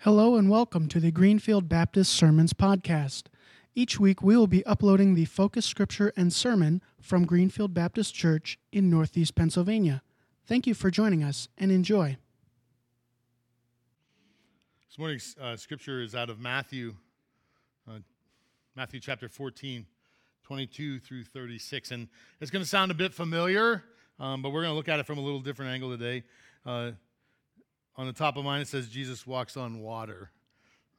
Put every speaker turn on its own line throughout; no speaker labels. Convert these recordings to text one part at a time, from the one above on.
Hello and welcome to the Greenfield Baptist Sermons Podcast. Each week we will be uploading the focus scripture and sermon from Greenfield Baptist Church in Northeast Pennsylvania. Thank you for joining us and enjoy.
This morning's uh, scripture is out of Matthew, uh, Matthew chapter 14, 22 through 36. And it's going to sound a bit familiar, um, but we're going to look at it from a little different angle today. Uh, on the top of mine, it says Jesus walks on water.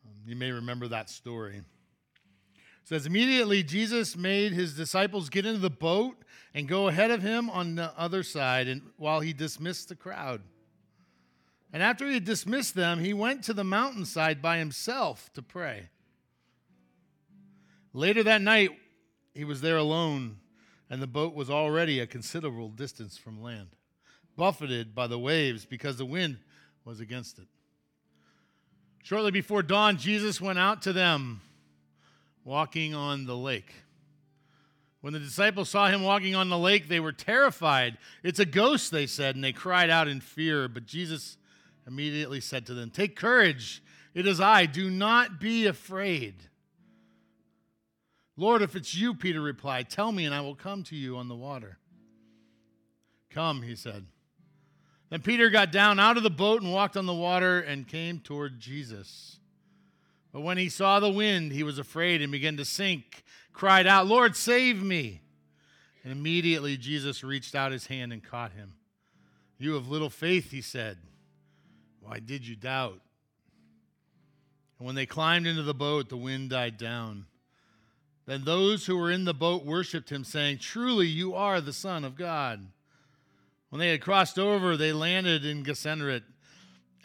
Um, you may remember that story. It says, Immediately Jesus made his disciples get into the boat and go ahead of him on the other side and while he dismissed the crowd. And after he dismissed them, he went to the mountainside by himself to pray. Later that night, he was there alone, and the boat was already a considerable distance from land, buffeted by the waves because the wind was against it. Shortly before dawn, Jesus went out to them, walking on the lake. When the disciples saw him walking on the lake, they were terrified. It's a ghost, they said, and they cried out in fear. But Jesus immediately said to them, Take courage, it is I. Do not be afraid. Lord, if it's you, Peter replied, tell me, and I will come to you on the water. Come, he said. Then Peter got down out of the boat and walked on the water and came toward Jesus. But when he saw the wind, he was afraid and began to sink, cried out, Lord, save me. And immediately Jesus reached out his hand and caught him. You have little faith, he said. Why did you doubt? And when they climbed into the boat, the wind died down. Then those who were in the boat worshiped him, saying, Truly, you are the Son of God. When they had crossed over, they landed in Gennesaret.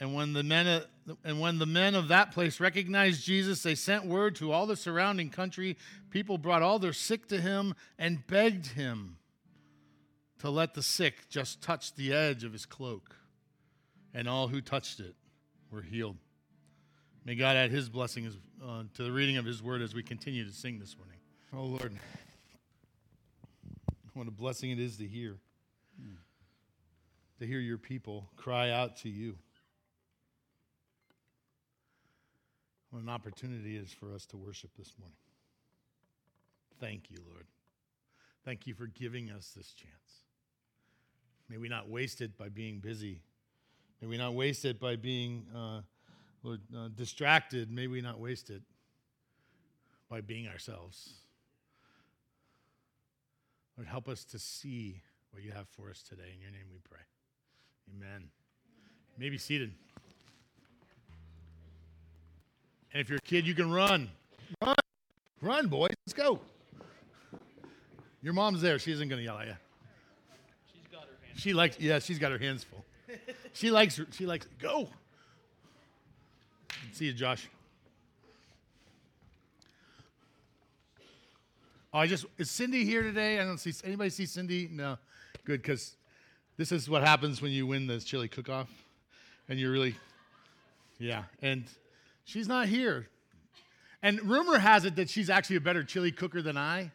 And when the men of, and when the men of that place recognized Jesus, they sent word to all the surrounding country. People brought all their sick to him and begged him to let the sick just touch the edge of his cloak. And all who touched it were healed. May God add his blessings uh, to the reading of his word as we continue to sing this morning. Oh, Lord, what a blessing it is to hear to hear your people cry out to you. What an opportunity it is for us to worship this morning. Thank you, Lord. Thank you for giving us this chance. May we not waste it by being busy. May we not waste it by being uh, Lord, uh, distracted. May we not waste it by being ourselves. Lord, help us to see what you have for us today. In your name we pray. Amen. You may be seated. And if you're a kid, you can run. Run. Run, boys. Let's go. Your mom's there. She isn't going to yell at you. She's got her hands She likes, yeah, she's got her hands full. she likes, she likes, go. See you, Josh. Oh, I just, is Cindy here today? I don't see, anybody see Cindy? No. Good, because this is what happens when you win the chili cook off and you're really, yeah. And she's not here. And rumor has it that she's actually a better chili cooker than I.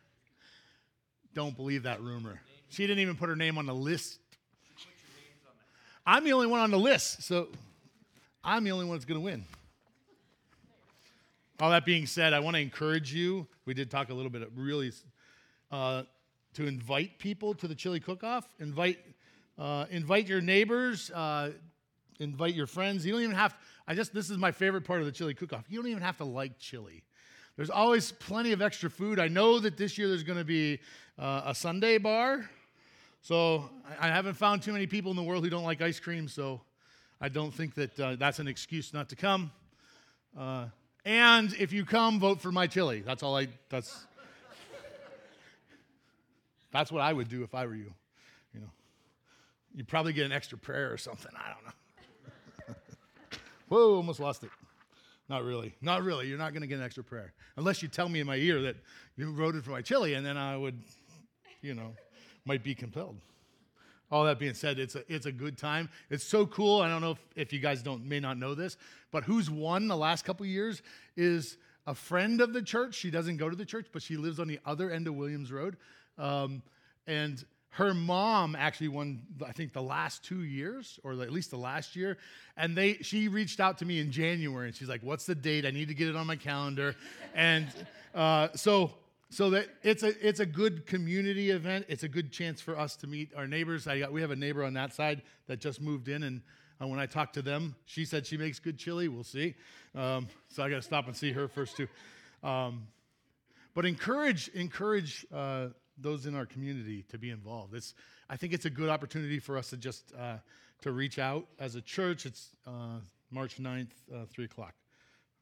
Don't believe that rumor. She didn't even put her name on the list. I'm the only one on the list, so I'm the only one that's going to win. All that being said, I want to encourage you. We did talk a little bit, really, uh, to invite people to the chili cook-off. Invite uh, invite your neighbors, uh, invite your friends. You don't even have, to, I just, this is my favorite part of the chili cook off. You don't even have to like chili. There's always plenty of extra food. I know that this year there's going to be uh, a sundae bar. So I haven't found too many people in the world who don't like ice cream, so I don't think that uh, that's an excuse not to come. Uh, and if you come, vote for my chili. That's all I, that's, that's what I would do if I were you. You probably get an extra prayer or something. I don't know. Whoa, almost lost it. Not really. Not really. You're not going to get an extra prayer. Unless you tell me in my ear that you voted for my chili, and then I would, you know, might be compelled. All that being said, it's a, it's a good time. It's so cool. I don't know if, if you guys don't may not know this, but who's won the last couple years is a friend of the church. She doesn't go to the church, but she lives on the other end of Williams Road. Um, and her mom actually won, I think, the last two years, or at least the last year. And they, she reached out to me in January, and she's like, "What's the date? I need to get it on my calendar." And uh, so, so that it's a it's a good community event. It's a good chance for us to meet our neighbors. I got, we have a neighbor on that side that just moved in, and uh, when I talked to them, she said she makes good chili. We'll see. Um, so I got to stop and see her first too. Um, but encourage encourage. Uh, those in our community to be involved. It's, I think it's a good opportunity for us to just uh, to reach out as a church. It's uh, March 9th, uh, 3 o'clock.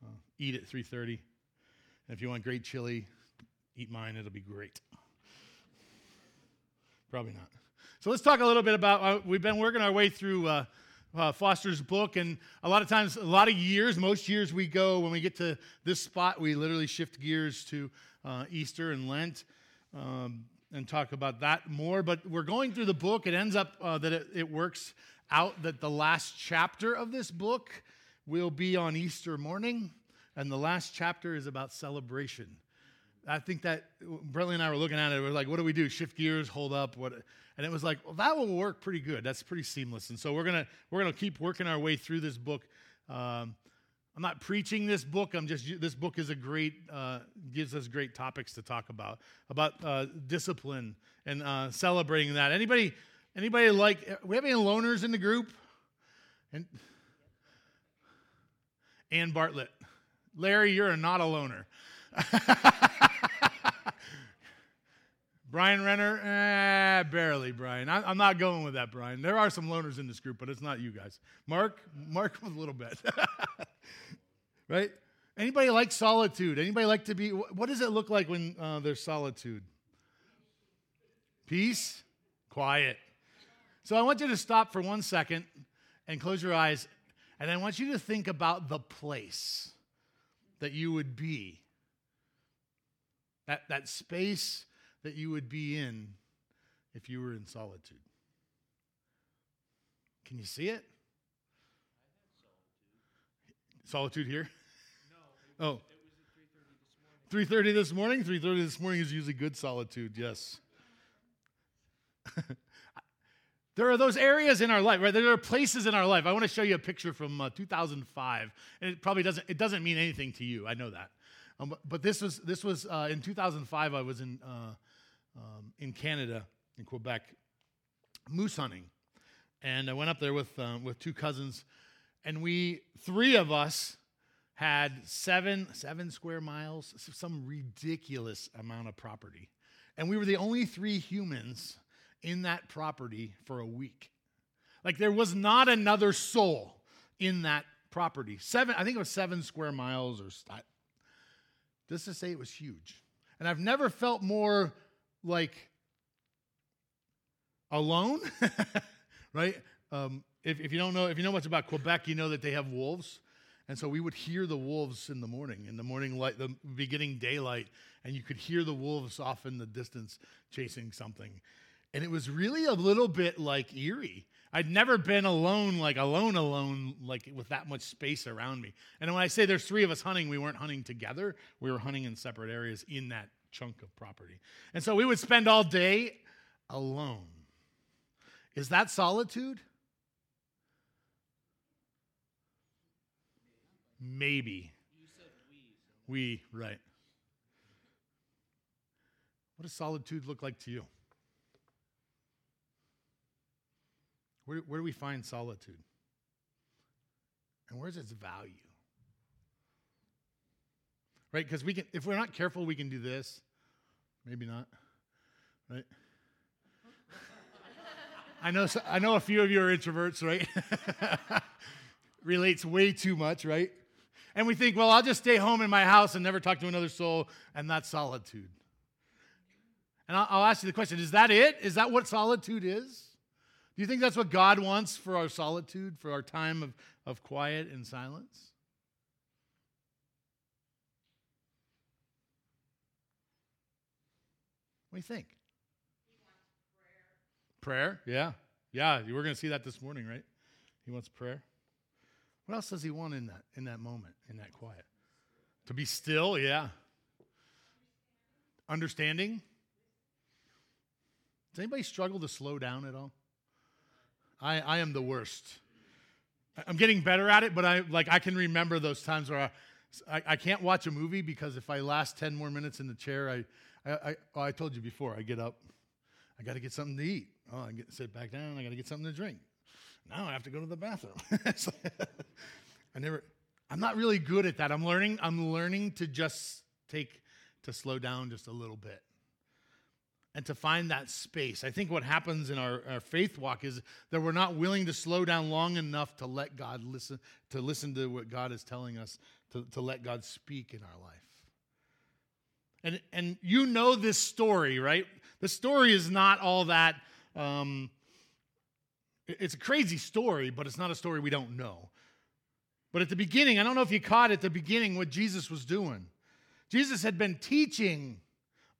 Uh, eat at 3.30. And if you want great chili, eat mine. It'll be great. Probably not. So let's talk a little bit about, uh, we've been working our way through uh, Foster's book, and a lot of times, a lot of years, most years we go, when we get to this spot, we literally shift gears to Easter and Lent um, and talk about that more. But we're going through the book. It ends up uh, that it, it works out that the last chapter of this book will be on Easter morning, and the last chapter is about celebration. I think that Brentley and I were looking at it. We're like, what do we do? Shift gears, hold up, what? And it was like, well, that will work pretty good. That's pretty seamless. And so we're gonna we're gonna keep working our way through this book. Um, I'm not preaching this book. I'm just this book is a great uh, gives us great topics to talk about about uh, discipline and uh, celebrating that. Anybody anybody like we have any loners in the group? And Ann Bartlett, Larry, you're not a loner. Brian Renner, eh, barely, Brian. I, am not going with that, Brian. There are some loners in this group, but it's not you guys. Mark, Mark, a little bit. right? Anybody like solitude? Anybody like to be? What does it look like when uh, there's solitude? Peace, quiet. So I want you to stop for one second and close your eyes, and I want you to think about the place that you would be. That, that space that you would be in if you were in solitude. Can you see it? Solitude here? No. oh. 3.30 this morning 3.30 this morning is usually good solitude yes there are those areas in our life right there are places in our life i want to show you a picture from uh, 2005 and it probably doesn't it doesn't mean anything to you i know that um, but this was this was uh, in 2005 i was in uh, um, in canada in quebec moose hunting. And i went up there with uh, with two cousins and we three of us had seven seven square miles some ridiculous amount of property. And we were the only three humans in that property for a week. Like there was not another soul in that property. Seven i think it was seven square miles or just to say it was huge. And i've never felt more like alone right um, if, if you don't know, if you know much about Quebec, you know that they have wolves. And so we would hear the wolves in the morning, in the morning light, the beginning daylight, and you could hear the wolves off in the distance chasing something. And it was really a little bit like eerie. I'd never been alone, like alone, alone, like with that much space around me. And when I say there's three of us hunting, we weren't hunting together. We were hunting in separate areas in that chunk of property. And so we would spend all day alone. Is that solitude? Maybe. We, right. What does solitude look like to you? Where, where do we find solitude? And where's its value? Right? Because we can, if we're not careful, we can do this. Maybe not. Right? I know, I know a few of you are introverts, right? Relates way too much, right? And we think, well, I'll just stay home in my house and never talk to another soul, and that's solitude. And I'll, ask you the question is that it? Is that what solitude is? Do you think that's what God wants for our solitude, for our time of, of quiet and silence? What do you think? Prayer. prayer, yeah. Yeah, you were going to see that this morning, right? He wants prayer. What else does he want in that in that moment, in that quiet? To be still, yeah. Understanding. Does anybody struggle to slow down at all? I, I am the worst. I'm getting better at it, but I like I can remember those times where I, I, I can't watch a movie because if I last 10 more minutes in the chair, I, I, I, oh, I told you before, I get up, I got to get something to eat. Oh, I get sit back down, I got to get something to drink. Now I have to go to the bathroom. I never, I'm not really good at that. I'm learning, I'm learning to just take, to slow down just a little bit and to find that space. I think what happens in our, our, faith walk is that we're not willing to slow down long enough to let God listen, to listen to what God is telling us, to, to let God speak in our life. And, and you know this story, right? The story is not all that, um, it's a crazy story, but it's not a story we don't know. But at the beginning, I don't know if you caught at the beginning what Jesus was doing. Jesus had been teaching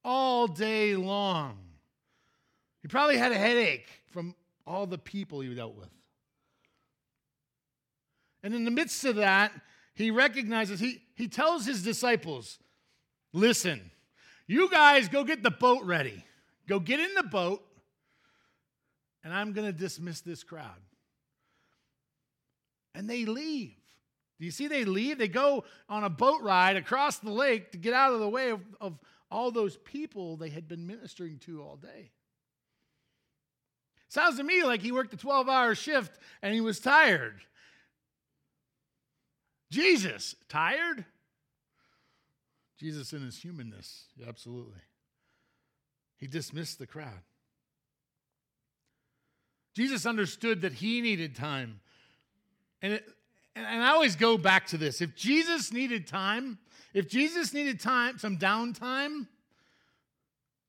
all day long. He probably had a headache from all the people he dealt with. And in the midst of that, he recognizes, he, he tells his disciples, listen, you guys go get the boat ready. Go get in the boat, and I'm going to dismiss this crowd. And they leave. Do you see they leave? They go on a boat ride across the lake to get out of the way of, of all those people they had been ministering to all day. Sounds to me like he worked a 12 hour shift and he was tired. Jesus, tired? Jesus in his humanness, absolutely. He dismissed the crowd. Jesus understood that he needed time. And, it, and I always go back to this. If Jesus needed time, if Jesus needed time, some downtime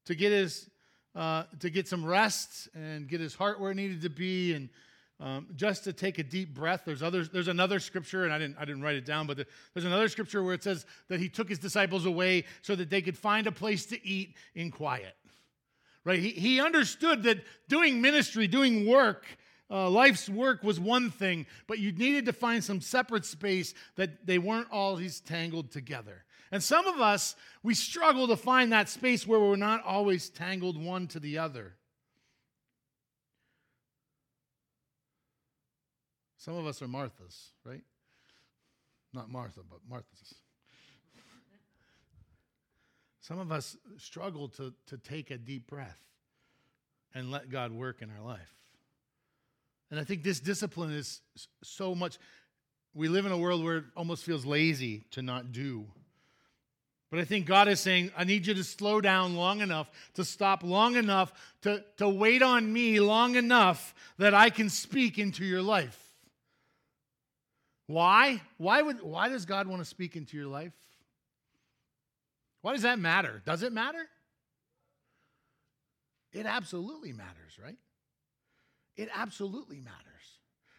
to get his uh, to get some rest and get his heart where it needed to be, and um, just to take a deep breath. There's. There's another scripture, and I didn't I didn't write it down, but the, there's another scripture where it says that he took his disciples away so that they could find a place to eat in quiet. Right? He, he understood that doing ministry, doing work, uh, life's work was one thing, but you needed to find some separate space that they weren't always tangled together. And some of us, we struggle to find that space where we're not always tangled one to the other. Some of us are Marthas, right? Not Martha, but Marthas. Some of us struggle to, to take a deep breath and let God work in our life. And I think this discipline is so much. We live in a world where it almost feels lazy to not do. But I think God is saying, I need you to slow down long enough, to stop long enough, to, to wait on me long enough that I can speak into your life. Why? Why, would, why does God want to speak into your life? Why does that matter? Does it matter? It absolutely matters, right? It absolutely matters.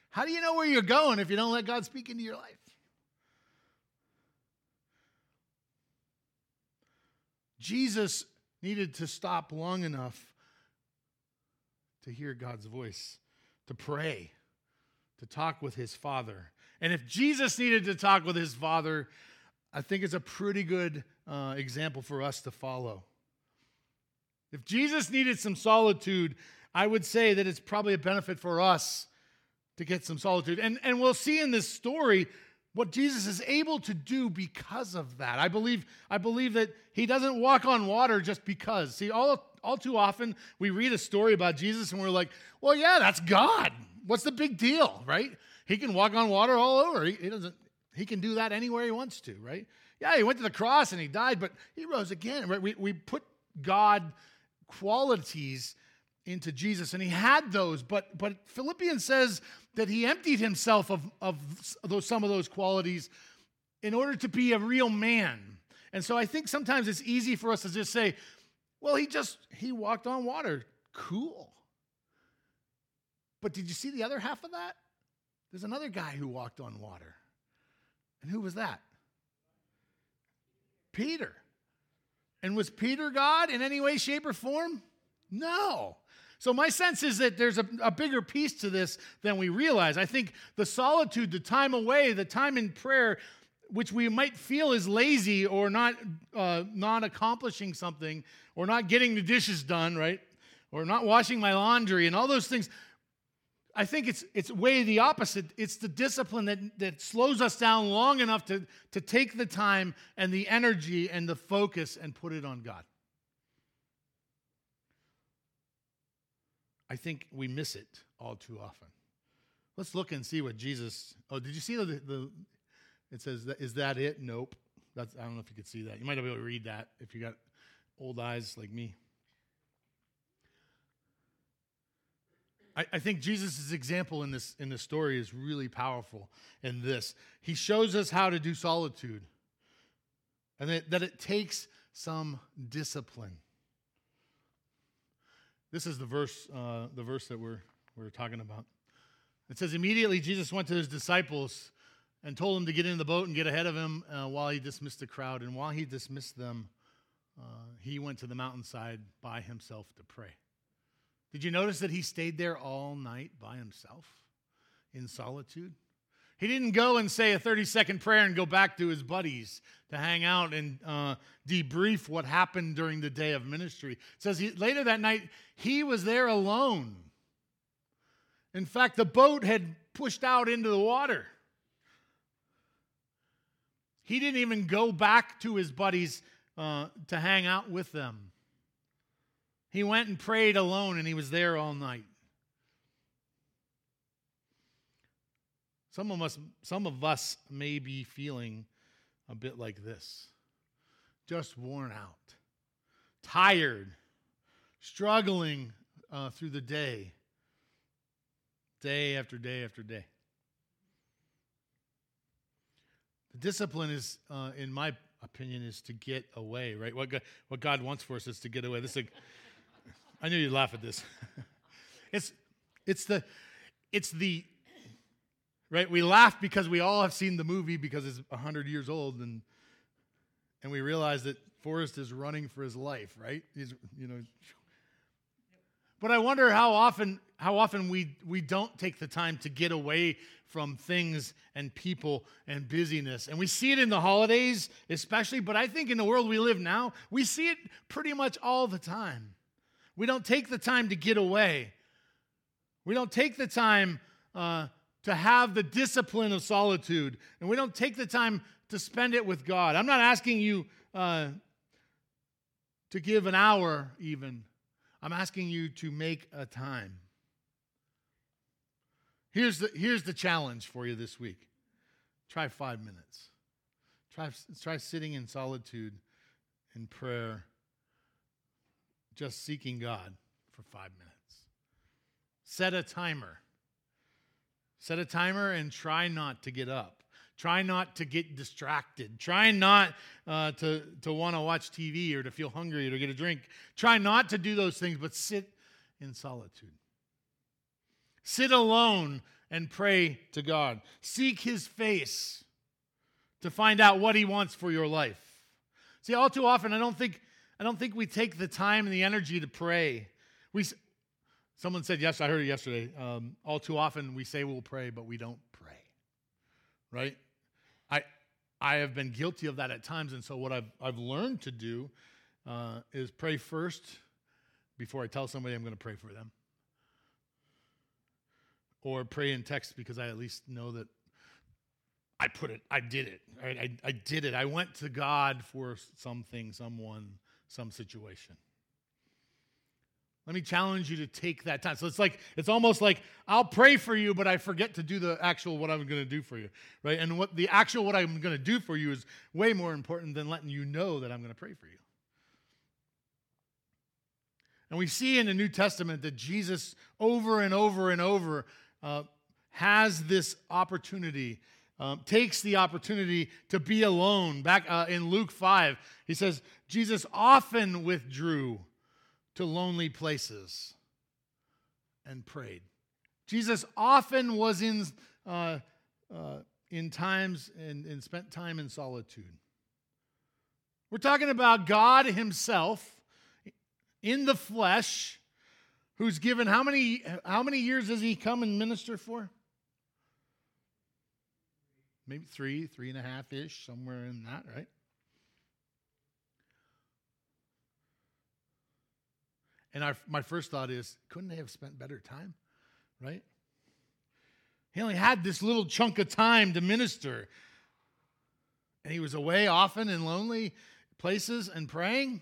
How do you know where you're going if you don't let God speak into your life? Jesus needed to stop long enough to hear God's voice, to pray, to talk with his Father. And if Jesus needed to talk with his Father, I think it's a pretty good uh, example for us to follow. If Jesus needed some solitude, I would say that it's probably a benefit for us to get some solitude. And, and we'll see in this story what Jesus is able to do because of that. I believe, I believe that he doesn't walk on water just because. See, all, all too often we read a story about Jesus and we're like, well, yeah, that's God. What's the big deal, right? He can walk on water all over. He, he doesn't, he can do that anywhere he wants to, right? Yeah, he went to the cross and he died, but he rose again, right? We, we put God qualities into Jesus, and he had those. But but Philippians says that he emptied himself of, of those, some of those qualities in order to be a real man. And so I think sometimes it's easy for us to just say, well, he just he walked on water. Cool. But did you see the other half of that? There's another guy who walked on water. And who was that? Peter. And was Peter God in any way, shape, or form? No. So, my sense is that there's a, a, bigger piece to this than we realize. I think the solitude, the time away, the time in prayer, which we might feel is lazy or not, uh, not accomplishing something or not getting the dishes done, right? or not washing my laundry and all those things. I think it's, it's way the opposite. It's the discipline that, that slows us down long enough to, to take the time and the energy and the focus and put it on God. I think we miss it all too often. Let's look and see what Jesus. Oh, did you see the, the it says, is that it? Nope. That's, I don't know if you could see that. You might not be able to read that if you got old eyes like me. I, I think Jesus' example in this, in this story is really powerful in this. He shows us how to do solitude and that, that it takes some discipline. This is the verse, uh, the verse that we're, we're talking about. It says, Immediately Jesus went to his disciples and told them to get in the boat and get ahead of him uh, while he dismissed the crowd. And while he dismissed them, uh, he went to the mountainside by himself to pray. Did you notice that he stayed there all night by himself in solitude? He didn't go and say a 30 second prayer and go back to his buddies to hang out and uh, debrief what happened during the day of ministry. It says he, later that night, he was there alone. In fact, the boat had pushed out into the water. He didn't even go back to his buddies uh, to hang out with them. He went and prayed alone, and he was there all night. Some of us, some of us may be feeling a bit like this just worn out, tired, struggling uh, through the day, day after day after day. The discipline is, uh, in my opinion, is to get away, right? What God, what God wants for us is to get away. This is I knew you'd laugh at this. it's, it's the, it's the, right? We laugh because we all have seen the movie because it's 100 years old and, and we realize that Forrest is running for his life, right? He's, you know, but I wonder how often how often we we don't take the time to get away from things and people and busyness. And we see it in the holidays especially, but I think in the world we live now, we see it pretty much all the time. We don't take the time to get away. We don't take the time uh, to have the discipline of solitude, and we don't take the time to spend it with God. I'm not asking you uh, to give an hour even I'm asking you to make a time. Here's the, here's the challenge for you this week try five minutes. Try, try sitting in solitude in prayer, just seeking God for five minutes. Set a timer. Set a timer and try not to get up. Try not to get distracted. Try not uh, to, to want to watch TV or to feel hungry or to get a drink. Try not to do those things, but sit in solitude. Sit alone and pray to God. Seek his face to find out what he wants for your life. See, all too often, I don't think, I don't think we take the time and the energy to pray. We, someone said, yes, I heard it yesterday. Um, all too often, we say we'll pray, but we don't pray, right? I, I have been guilty of that at times. And so, what I've, I've learned to do uh, is pray first before I tell somebody I'm going to pray for them. Or pray in text because I at least know that I put it, I did it, right? I, I did it. I went to God for something, someone, some situation. Let me challenge you to take that time. So it's like, it's almost like I'll pray for you, but I forget to do the actual what I'm going to do for you, right? And what the actual what I'm going to do for you is way more important than letting you know that I'm going to pray for you. And we see in the New Testament that Jesus, over and over and over, uh, has this opportunity, um, takes the opportunity to be alone. Back uh, in Luke 5, he says, Jesus often withdrew to lonely places and prayed. Jesus often was in, uh, uh, in times and, and spent time in solitude. We're talking about God Himself in the flesh, who's given how many, how many years has He come and minister for? Maybe three, three and a half ish, somewhere in that, right? And our, my first thought is, couldn't they have spent better time? Right? He only had this little chunk of time to minister. And he was away often in lonely places and praying.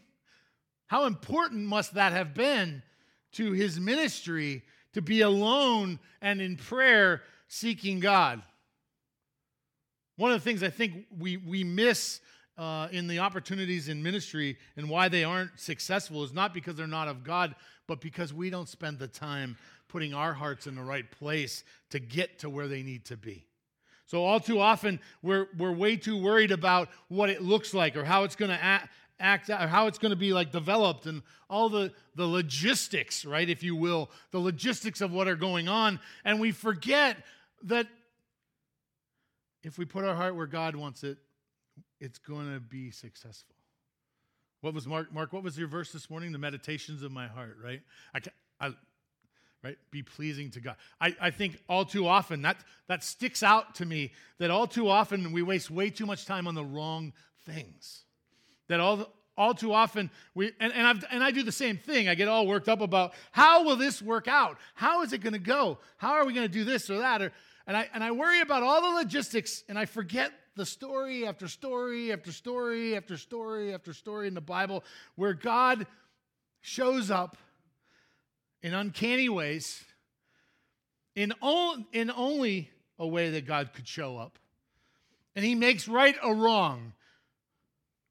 How important must that have been to his ministry to be alone and in prayer seeking God? One of the things I think we, we miss uh, in the opportunities in ministry and why they aren't successful is not because they're not of God, but because we don't spend the time putting our hearts in the right place to get to where they need to be. So, all too often, we're, we're way too worried about what it looks like or how it's going to act, act or how it's going to be like developed and all the, the logistics, right, if you will, the logistics of what are going on. And we forget that if we put our heart where God wants it, it's going to be successful. What was Mark? Mark, what was your verse this morning? The meditations of my heart, right? I, I right? Be pleasing to God. I, I think all too often that that sticks out to me that all too often we waste way too much time on the wrong things. That all all too often we and, and, I've, and i do the same thing i get all worked up about how will this work out how is it going to go how are we going to do this or that or, and, I, and i worry about all the logistics and i forget the story after story after story after story after story in the Bible where God shows up in uncanny ways in, on, in only a way that God could show up. And he makes right a wrong.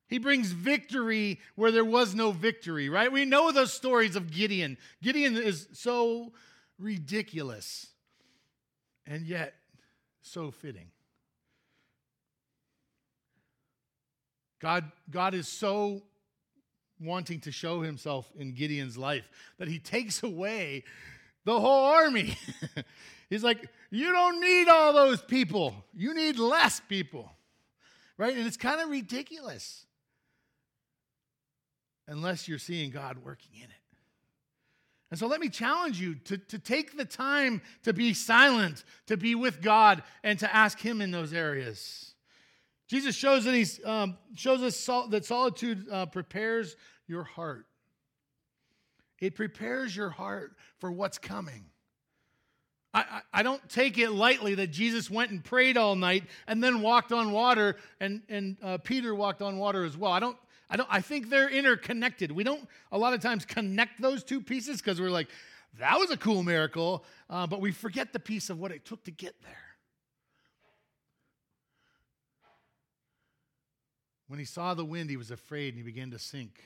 He brings victory where there was no victory, right? We know those stories of Gideon. Gideon is so ridiculous and yet so fitting. God, God is so wanting to show himself in Gideon's life that he takes away the whole army. He's like, You don't need all those people, you need less people. Right? And it's kind of ridiculous unless you're seeing God working in it. And so let me challenge you to, to take the time to be silent, to be with God, and to ask Him in those areas. Jesus shows that he's um, shows us sol- that solitude uh, prepares your heart. It prepares your heart for what's coming. I, I, I, don't take it lightly that Jesus went and prayed all night and then walked on water, and, and uh, Peter walked on water as well. I don't, I don't. I think they're interconnected. We don't a lot of times connect those two pieces because we're like, that was a cool miracle, uh, but we forget the piece of what it took to get there. When he saw the wind, he was afraid and he began to sink.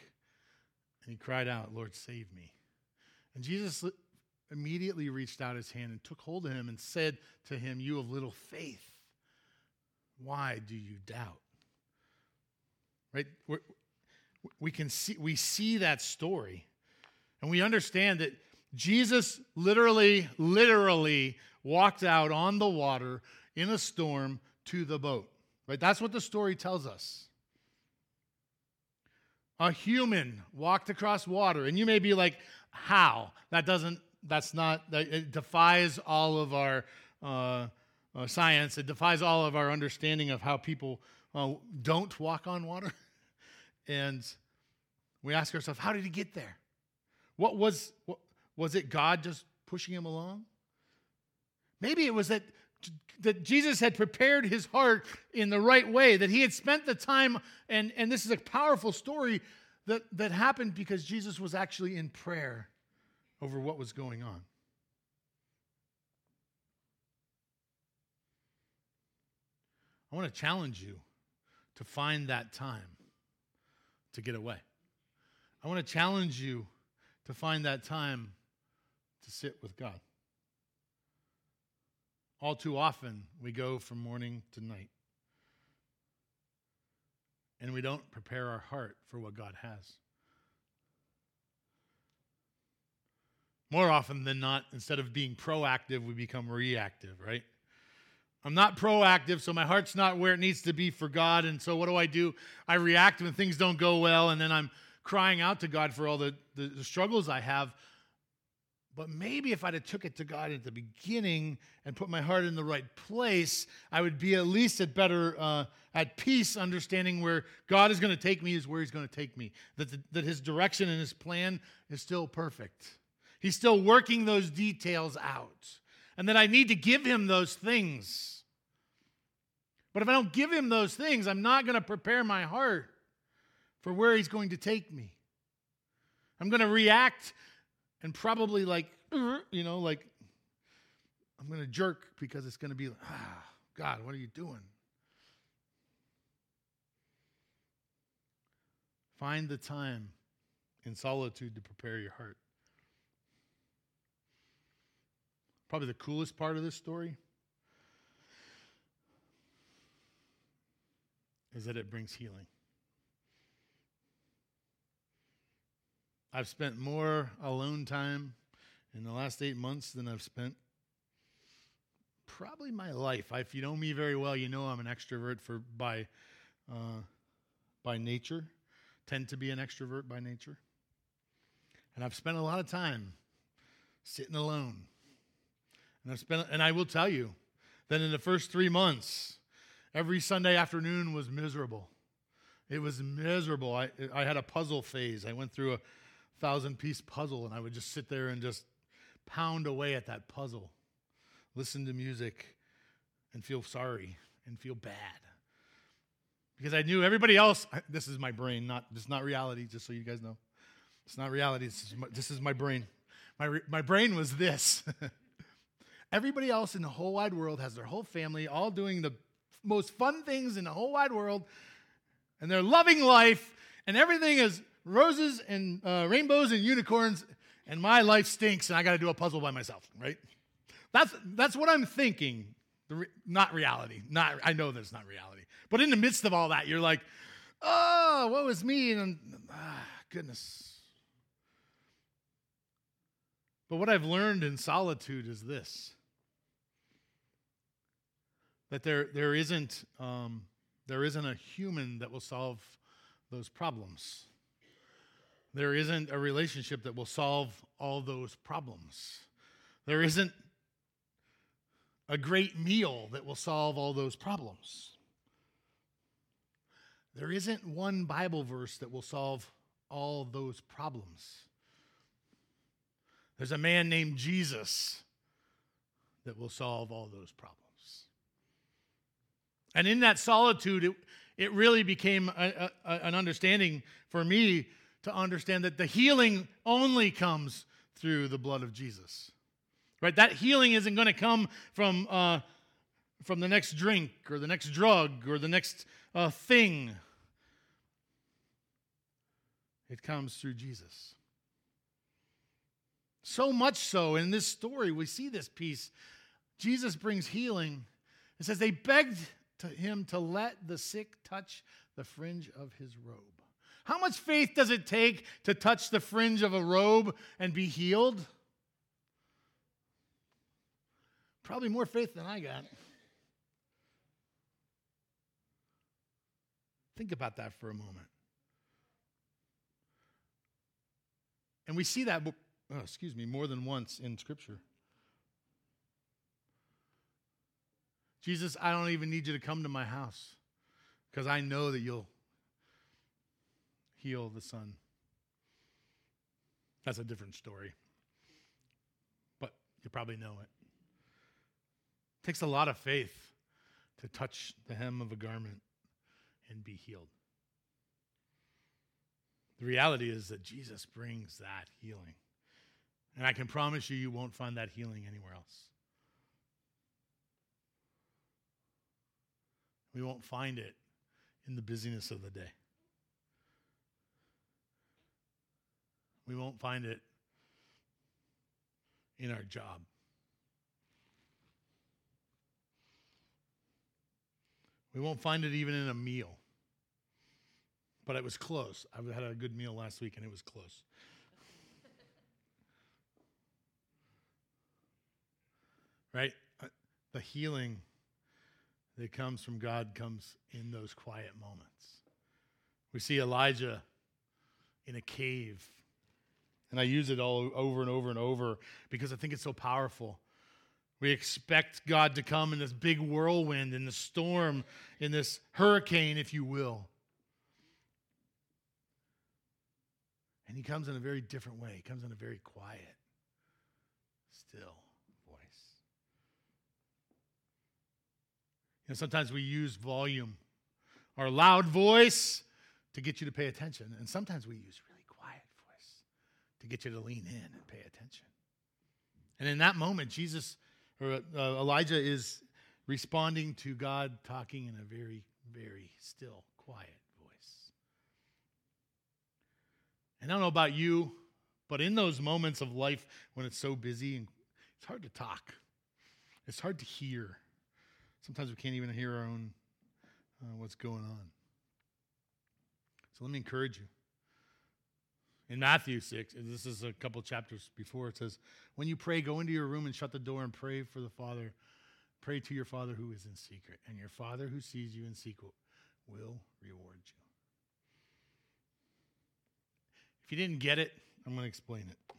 And he cried out, Lord, save me. And Jesus immediately reached out his hand and took hold of him and said to him, You of little faith, why do you doubt? Right? We're, we can see we see that story and we understand that Jesus literally literally walked out on the water in a storm to the boat. Right? That's what the story tells us a human walked across water. And you may be like, how? That doesn't, that's not, that, it defies all of our uh, uh, science. It defies all of our understanding of how people uh, don't walk on water. and we ask ourselves, how did he get there? What was, what, was it God just pushing him along? Maybe it was that that Jesus had prepared his heart in the right way, that he had spent the time, and, and this is a powerful story that, that happened because Jesus was actually in prayer over what was going on. I want to challenge you to find that time to get away. I want to challenge you to find that time to sit with God. All too often, we go from morning to night. And we don't prepare our heart for what God has. More often than not, instead of being proactive, we become reactive, right? I'm not proactive, so my heart's not where it needs to be for God. And so what do I do? I react when things don't go well, and then I'm crying out to God for all the, the, the struggles I have But maybe if I'd have took it to God at the beginning and put my heart in the right place, I would be at least at better uh, at peace, understanding where God is going to take me is where He's going to take me. That the, that His direction and His plan is still perfect. He's still working those details out, and that I need to give Him those things. But if I don't give Him those things, I'm not going to prepare my heart for where He's going to take me. I'm going to react and probably like, you know, like I'm going to jerk because it's going to be, like, ah, God, what are you doing? Find the time in solitude to prepare your heart. Probably the coolest part of this story is that it brings healing. I've spent more alone time in the last eight months than I've spent probably my life. If you know me very well, you know I'm an extrovert for by uh, by nature. Tend to be an extrovert by nature, and I've spent a lot of time sitting alone. And spent, and I will tell you that in the first three months, every Sunday afternoon was miserable. It was miserable. I, I had a puzzle phase. I went through a thousand piece puzzle, and I would just sit there and just pound away at that puzzle, listen to music, and feel sorry and feel bad. Because I knew everybody else, this is my brain, not, this is not reality, just so you guys know. It's not reality, this is my, this is my brain. My, my brain was this. everybody else in the whole wide world has their whole family all doing the most fun things in the whole wide world, and they're loving life, and everything is roses and uh, rainbows and unicorns, and my life stinks, and I got to do a puzzle by myself, right? That's, that's what I'm thinking. Re- not reality. Not, I know that's not reality. But in the midst of all that, you're like, oh, what was me? And ah, goodness. But what I've learned in solitude is this that there, there, isn't, um, there isn't a human that will solve those problems. There isn't a relationship that will solve all those problems. There isn't a great meal that will solve all those problems. There isn't one Bible verse that will solve all those problems. There's a man named Jesus that will solve all those problems. And in that solitude, it, it really became a, a, an understanding for me to understand that the healing only comes through the blood of Jesus. Right? That healing isn't going to come from, uh, from the next drink or the next drug or the next uh, thing. It comes through Jesus. So much so in this story, we see this piece. Jesus brings healing. It says they begged to him to let the sick touch the fringe of his robe. How much faith does it take to touch the fringe of a robe and be healed? Probably more faith than I got. Think about that for a moment. And we see that, oh, excuse me, more than once in Scripture. Jesus, I don't even need you to come to my house because I know that you'll heal the son. That's a different story. But you probably know it. It takes a lot of faith to touch the hem of a garment and be healed. The reality is that Jesus brings that healing. And I can promise you, you won't find that healing anywhere else. We won't find it in the busyness of the day. We won't find it in our job. We won't find it even in a meal. But it was close. I had a good meal last week and it was close. right? Uh, the healing that comes from God comes in those quiet moments. We see Elijah in a cave And I use it all over and over and over because I think it's so powerful. We expect God to come in this big whirlwind, in the storm, in this hurricane, if you will. And he comes in a very different way. He comes in a very quiet, still voice. Know, sometimes we use volume, our loud voice, to get you to pay attention. And sometimes we use really quiet voice to get you to lean in and pay attention. And in that moment, Jesus or uh, Elijah is responding to God talking in a very, very still, quiet voice. And I don't know about you, but in those moments of life when it's so busy and it's hard to talk, it's hard to hear. Sometimes we can't even hear our own uh, what's going on. So let me encourage you. In Matthew 6, this is a couple chapters before, it says, When you pray, go into your room and shut the door and pray for the Father. Pray to your Father who is in secret, and your Father who sees you in secret will reward you. If you didn't get it, I'm going to explain it.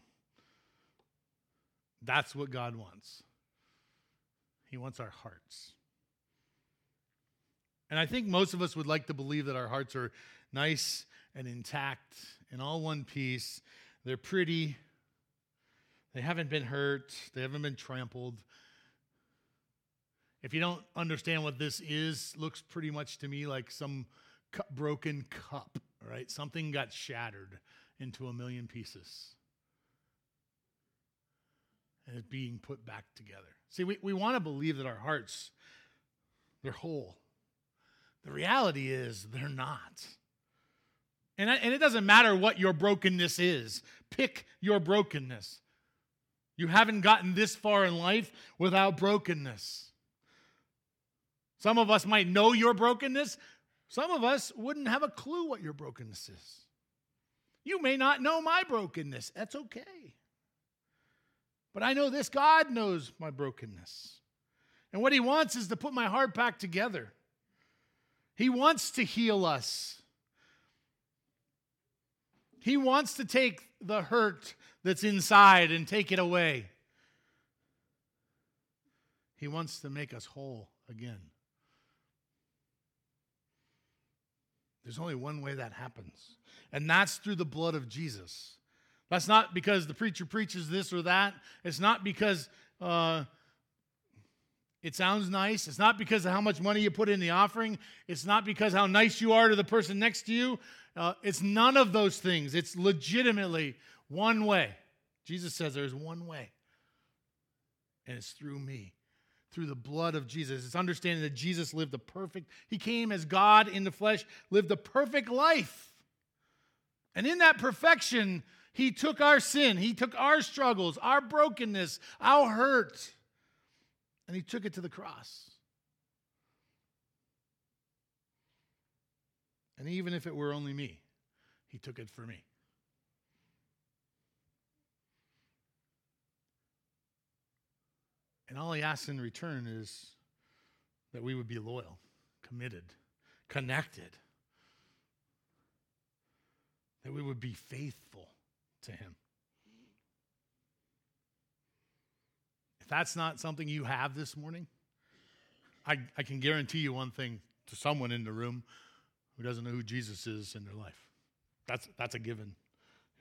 That's what God wants. He wants our hearts. And I think most of us would like to believe that our hearts are nice and intact in all one piece. They're pretty. They haven't been hurt. They haven't been trampled. If you don't understand what this is, looks pretty much to me like some broken cup, right? Something got shattered into a million pieces. And it's being put back together. See, we, we want to believe that our hearts, they're whole. The reality is they're not. And, and it doesn't matter what your brokenness is, pick your brokenness. You haven't gotten this far in life without brokenness. Some of us might know your brokenness, some of us wouldn't have a clue what your brokenness is. You may not know my brokenness. That's okay. But I know this God knows my brokenness. And what He wants is to put my heart back together. He wants to heal us. He wants to take the hurt that's inside and take it away. He wants to make us whole again. There's only one way that happens, and that's through the blood of Jesus. That's not because the preacher preaches this or that. It's not because uh, it sounds nice. It's not because of how much money you put in the offering. It's not because how nice you are to the person next to you. Uh, it's none of those things. It's legitimately one way. Jesus says there's one way, and it's through me, through the blood of Jesus. It's understanding that Jesus lived the perfect, he came as God in the flesh, lived a perfect life. And in that perfection, he took our sin, he took our struggles, our brokenness, our hurt and he took it to the cross. And even if it were only me, he took it for me. And all he asks in return is that we would be loyal, committed, connected, that we would be faithful to him. That's not something you have this morning, I, I can guarantee you one thing to someone in the room who doesn't know who Jesus is in their life. That's, that's a given.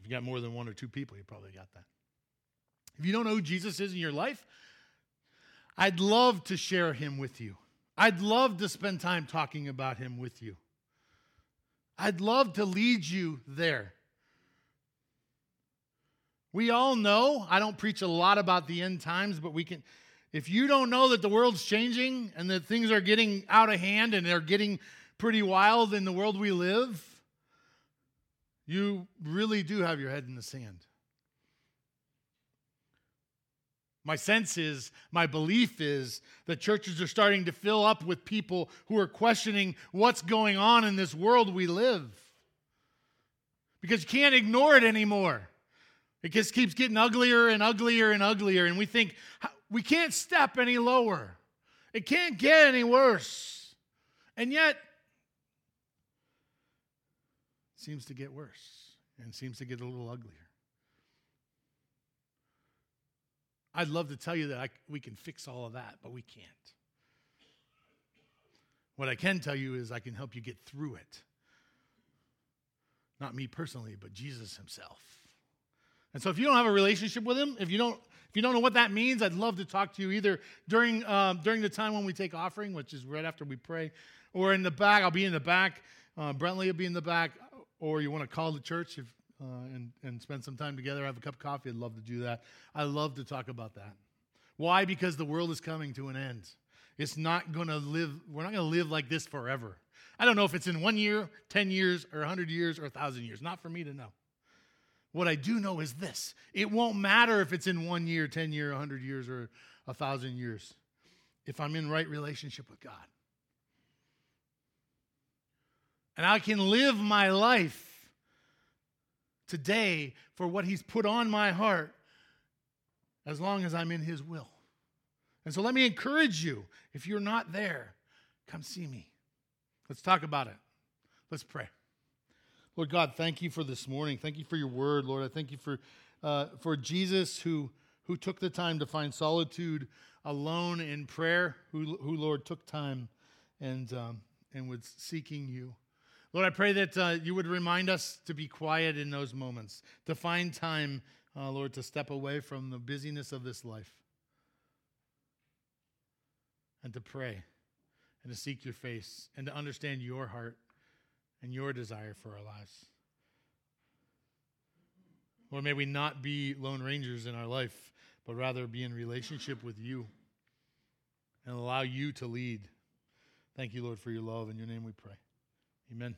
If you got more than one or two people, you probably got that. If you don't know who Jesus is in your life, I'd love to share him with you. I'd love to spend time talking about him with you. I'd love to lead you there. We all know, I don't preach a lot about the end times, but we can, if you don't know that the world's changing and that things are getting out of hand and they're getting pretty wild in the world we live, you really do have your head in the sand. My sense is, my belief is that churches are starting to fill up with people who are questioning what's going on in this world we live. Because you can't ignore it anymore. It just keeps getting uglier and uglier and uglier, and we think we can't step any lower. It can't get any worse. And yet, it seems to get worse and seems to get a little uglier. I'd love to tell you that I, we can fix all of that, but we can't. What I can tell you is I can help you get through it. Not me personally, but Jesus himself. And so if you don't have a relationship with him, if you don't if you don't know what that means, I'd love to talk to you either during um, during the time when we take offering, which is right after we pray, or in the back. I'll be in the back. Uh, Brentley will be in the back, or you want to call the church if, uh, and and spend some time together, have a cup of coffee. I'd love to do that. I love to talk about that. Why? Because the world is coming to an end. It's not going to live. We're not going to live like this forever. I don't know if it's in one year, ten years, or hundred years, or a thousand years. Not for me to know. What I do know is this it won't matter if it's in one year, 10 years, 100 years, or a thousand years if I'm in right relationship with God. And I can live my life today for what He's put on my heart as long as I'm in His will. And so let me encourage you if you're not there, come see me. Let's talk about it. Let's pray. Lord God, thank you for this morning. Thank you for your word, Lord. I thank you for, uh, for Jesus who, who took the time to find solitude alone in prayer, who, who Lord, took time and, um, and was seeking you. Lord, I pray that uh, you would remind us to be quiet in those moments, to find time, uh, Lord, to step away from the busyness of this life and to pray and to seek your face and to understand your heart and your desire for our lives. Lord, may we not be lone rangers in our life, but rather be in relationship with you and allow you to lead. Thank you, Lord, for your love. In your name we pray. Amen.